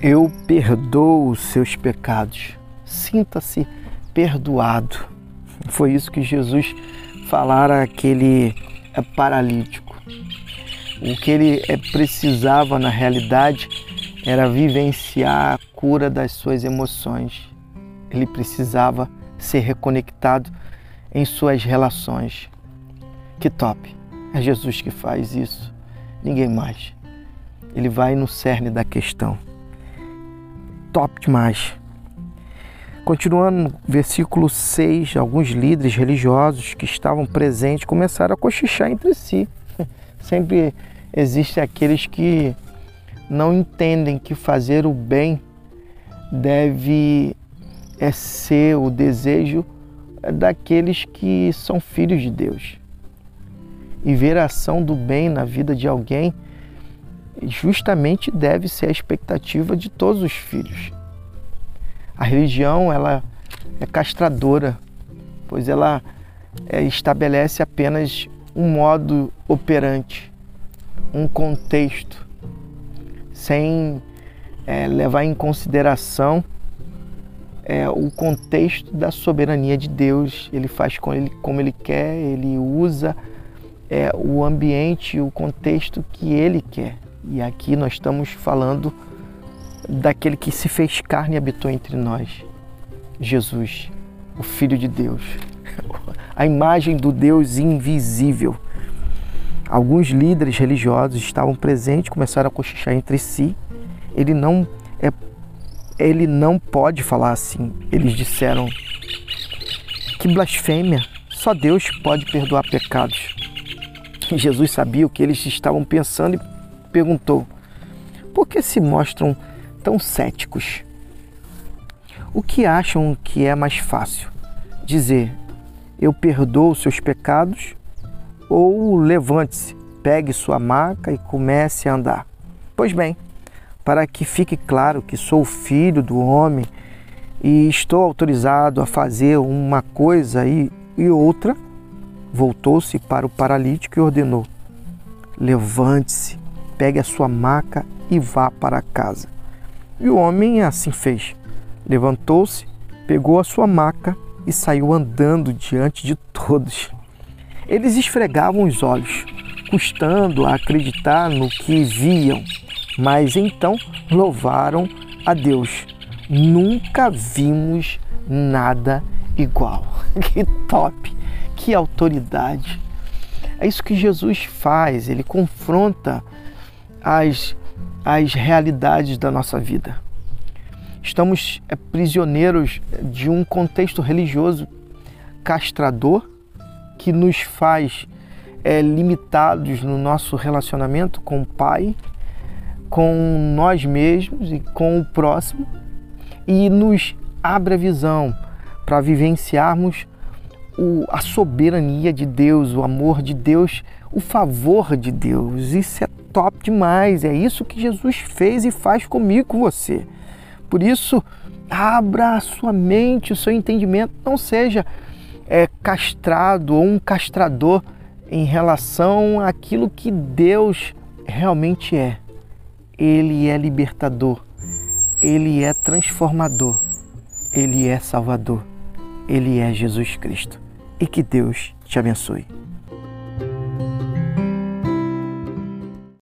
Eu perdoo os seus pecados. Sinta-se perdoado. Foi isso que Jesus falara àquele é, paralítico. O que ele é, precisava na realidade era vivenciar a cura das suas emoções. Ele precisava ser reconectado em suas relações. Que top! É Jesus que faz isso, ninguém mais. Ele vai no cerne da questão top demais. Continuando versículo 6, alguns líderes religiosos que estavam presentes começaram a cochichar entre si. Sempre existem aqueles que não entendem que fazer o bem deve é ser o desejo daqueles que são filhos de Deus. E ver a ação do bem na vida de alguém justamente deve ser a expectativa de todos os filhos. A religião ela é castradora, pois ela é, estabelece apenas um modo operante, um contexto, sem é, levar em consideração é, o contexto da soberania de Deus. Ele faz com ele, como ele quer, ele usa é, o ambiente, o contexto que ele quer. E aqui nós estamos falando daquele que se fez carne e habitou entre nós, Jesus, o Filho de Deus, a imagem do Deus invisível. Alguns líderes religiosos estavam presentes, começaram a cochichar entre si. Ele não é, ele não pode falar assim. Eles disseram que blasfêmia! Só Deus pode perdoar pecados. Jesus sabia o que eles estavam pensando e perguntou: por que se mostram tão céticos? O que acham que é mais fácil? Dizer: eu perdoo seus pecados? Ou levante-se, pegue sua maca e comece a andar? Pois bem, para que fique claro que sou filho do homem e estou autorizado a fazer uma coisa e, e outra, voltou-se para o paralítico e ordenou: Levante-se, pegue a sua maca e vá para casa. E o homem assim fez. Levantou-se, pegou a sua maca e saiu andando diante de todos. Eles esfregavam os olhos, custando a acreditar no que viam, mas então louvaram a Deus. Nunca vimos nada igual. Que top, que autoridade. É isso que Jesus faz, ele confronta as, as realidades da nossa vida. Estamos é, prisioneiros de um contexto religioso castrador que nos faz é, limitados no nosso relacionamento com o Pai, com nós mesmos e com o próximo e nos abre a visão para vivenciarmos o, a soberania de Deus, o amor de Deus, o favor de Deus. Isso é top demais. É isso que Jesus fez e faz comigo, com você. Por isso, abra a sua mente, o seu entendimento. Não seja é, castrado ou um castrador em relação àquilo que Deus realmente é. Ele é libertador, ele é transformador, ele é salvador, ele é Jesus Cristo. E que Deus te abençoe.